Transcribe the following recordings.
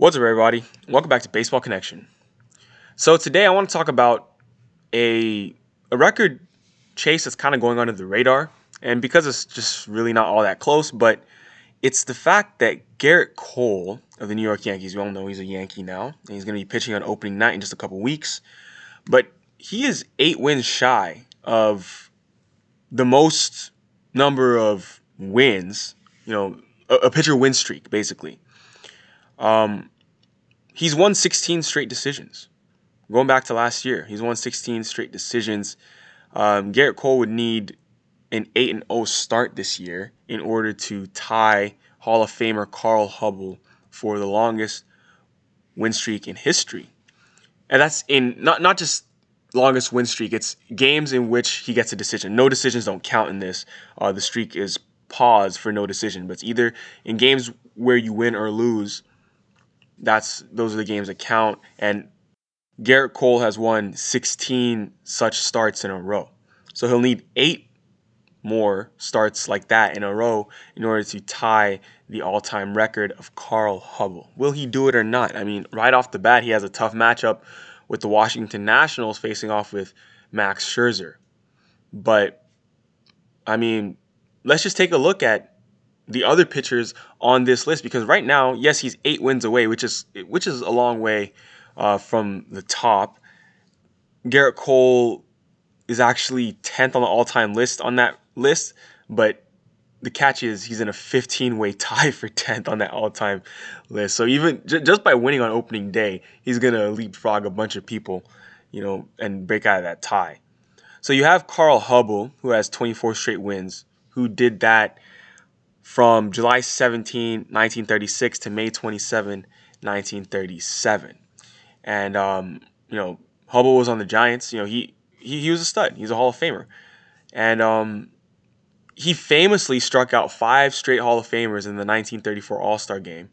What's up, everybody? Welcome back to Baseball Connection. So today I want to talk about a a record chase that's kind of going under the radar, and because it's just really not all that close, but it's the fact that Gerrit Cole of the New York Yankees, we all know he's a Yankee now, and he's going to be pitching on opening night in just a couple weeks, but he is eight wins shy of the most number of wins, you know, a, a pitcher win streak basically. Um, he's won 16 straight decisions. Going back to last year, he's won 16 straight decisions. Um, Gerrit Cole would need an 8 and 0 start this year in order to tie Hall of Famer Carl Hubbell for the longest win streak in history. And that's in not not just longest win streak, it's games in which he gets a decision. No decisions don't count in this. Uh, the streak is paused for no decision, but it's either in games where you win or lose that's those are the games that count. And Gerrit Cole has won 16 such starts in a row. So he'll need eight more starts like that in a row in order to tie the all-time record of Carl Hubbell. Will he do it or not? I mean, right off the bat, he has a tough matchup with the Washington Nationals facing off with Max Scherzer. But I mean, let's just take a look at the other pitchers on this list because right now, yes, he's eight wins away, which is which is a long way uh, from the top. Gerrit Cole is actually tenth on the all-time list on that list, but the catch is he's in a 15-way tie for 10th on that all-time list. So even j- just by winning on opening day, he's gonna leapfrog a bunch of people, you know, and break out of that tie. So you have Carl Hubbell, who has 24 straight wins, who did that from July 17, 1936 to May 27, 1937. And, um, you know, Hubbell was on the Giants. You know, he, he, he was a stud. He's a Hall of Famer. And um, he famously struck out five straight Hall of Famers in the 1934 All Star game.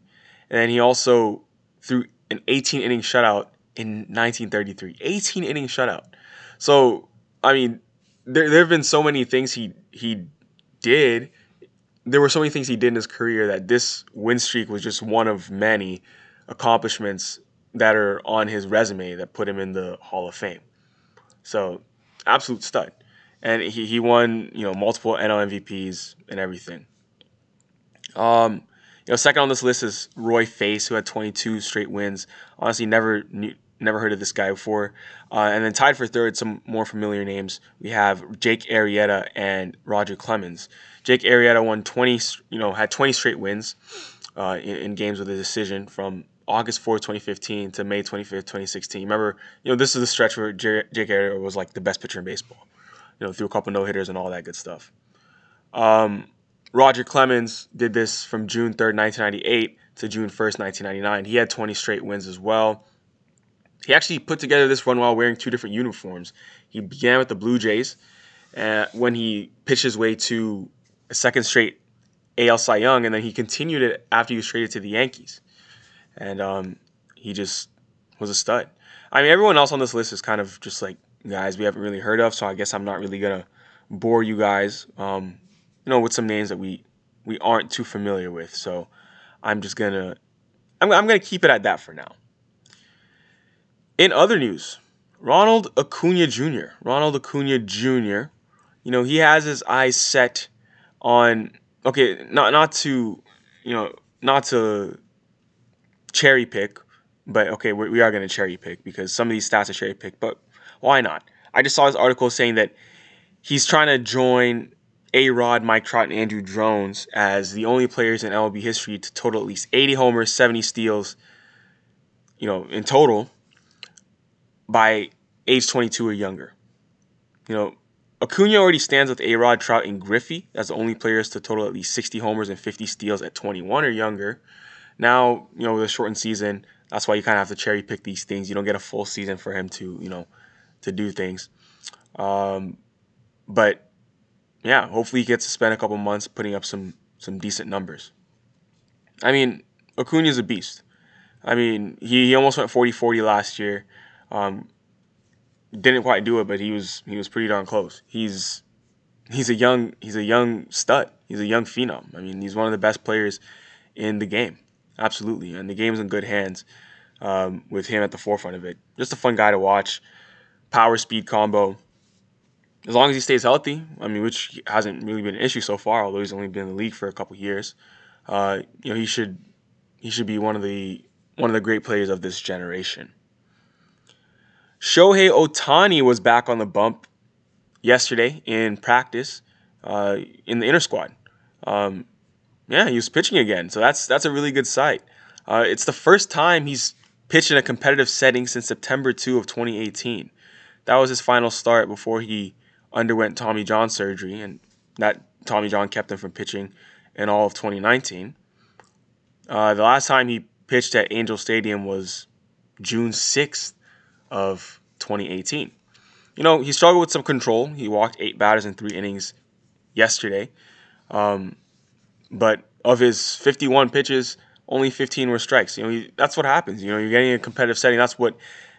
And then he also threw an 18 inning shutout in 1933. 18 inning shutout. So, I mean, there, there have been so many things he, he did there were so many things he did in his career that this win streak was just one of many accomplishments that are on his resume that put him in the Hall of Fame. So, absolute stud. And he, he won, you know, multiple NL MVPs and everything. Um, you know, second on this list is Roy Face, who had 22 straight wins. Honestly, never knew, never heard of this guy before. Uh, and then tied for third, some more familiar names. We have Jake Arrieta and Roger Clemens. Jake Arrieta won 20, you know, had 20 straight wins uh, in, in, games with a decision from August 4th, 2015 to May 25th, 2016. Remember, you know, this is the stretch where Jake Arrieta was like the best pitcher in baseball. You know, threw a couple no hitters and all that good stuff. Um, Roger Clemens did this from June 3rd, 1998 to June 1st, 1999. He had 20 straight wins as well. He actually put together this run while wearing two different uniforms. He began with the Blue Jays uh, when he pitched his way to a second straight AL Cy Young, and then he continued it after he was traded to the Yankees. And um, he just was a stud. I mean, everyone else on this list is kind of just like guys we haven't really heard of, so I guess I'm not really gonna bore you guys, um, you know, with some names that we we aren't too familiar with. So I'm just gonna I'm, I'm gonna keep it at that for now. In other news, Ronald Acuna Jr. Ronald Acuna Jr. You know, he has his eyes set on okay, not not to you know not to cherry pick, but okay, we, we are going to cherry pick because some of these stats are cherry pick, But why not? I just saw this article saying that he's trying to join A Rod, Mike Trout, and Andruw Jones as the only players in MLB history to total at least 80 homers, 70 steals, you know, in total by age 22 or younger. You know, Acuna already stands with A-Rod, Trout, and Griffey as the only players to total at least 60 homers and 50 steals at 21 or younger. Now, you know, with a shortened season, that's why you kind of have to cherry pick these things. You don't get a full season for him to, you know, to do things. Um, but yeah, hopefully he gets to spend a couple months putting up some some decent numbers. I mean, Acuna's a beast. I mean, he, he almost went 40-40 last year. Um, didn't quite do it, but he was he was pretty darn close. He's he's a young he's a young stud. He's a young phenom. I mean, he's one of the best players in the game. absolutely. And the game's in good hands um, with him at the forefront of it. Just a fun guy to watch. Power speed combo. As long as he stays healthy, I mean, which hasn't really been an issue so far, although he's only been in the league for a couple years. Uh, you know, he should he should be one of the one of the great players of this generation. Shohei Ohtani was back on the bump yesterday in practice uh, in the inner squad. Um, yeah, he was pitching again, so that's that's a really good sight. Uh, it's the first time he's pitched in a competitive setting since September 2 of 2018. That was his final start before he underwent Tommy John surgery, and that Tommy John kept him from pitching in all of 2019. Uh, the last time he pitched at Angel Stadium was June 6th of 2018. You know, he struggled with some control. He walked eight batters in three innings yesterday. Um, but of his 51 pitches, only 15 were strikes. You know, he, that's what happens. You know, you're getting a competitive setting. That's what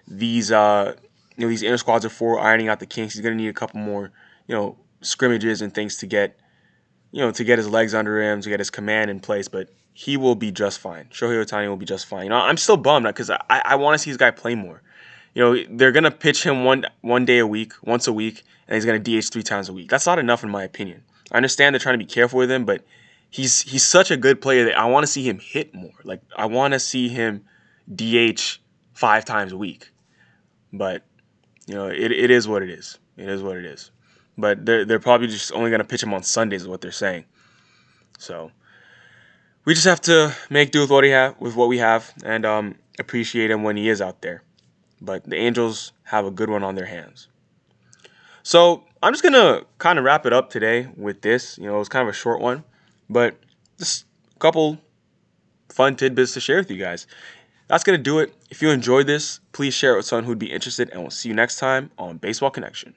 these uh, you know these inner squads are for, ironing out the kinks. He's going to need a couple more, you know, scrimmages and things to get, you know, to get his legs under him, to get his command in place. But he will be just fine. Shohei Ohtani will be just fine. You know, I'm still bummed because I, I want to see this guy play more. You know, they're gonna pitch him one one day a week, once a week, and he's gonna DH three times a week. That's not enough in my opinion. I understand they're trying to be careful with him, but he's he's such a good player that I want to see him hit more. Like I want to see him DH five times a week. But you know, it, it is what it is. It is what it is. But they're they're probably just only gonna pitch him on Sundays, is what they're saying. So we just have to make do with what we have with what we have and um, appreciate him when he is out there. But the Angels have a good one on their hands. So I'm just gonna kind of wrap it up today with this. You know, it was kind of a short one, but just a couple fun tidbits to share with you guys. That's gonna do it. If you enjoyed this, please share it with someone who'd be interested, and we'll see you next time on Baseball Connection.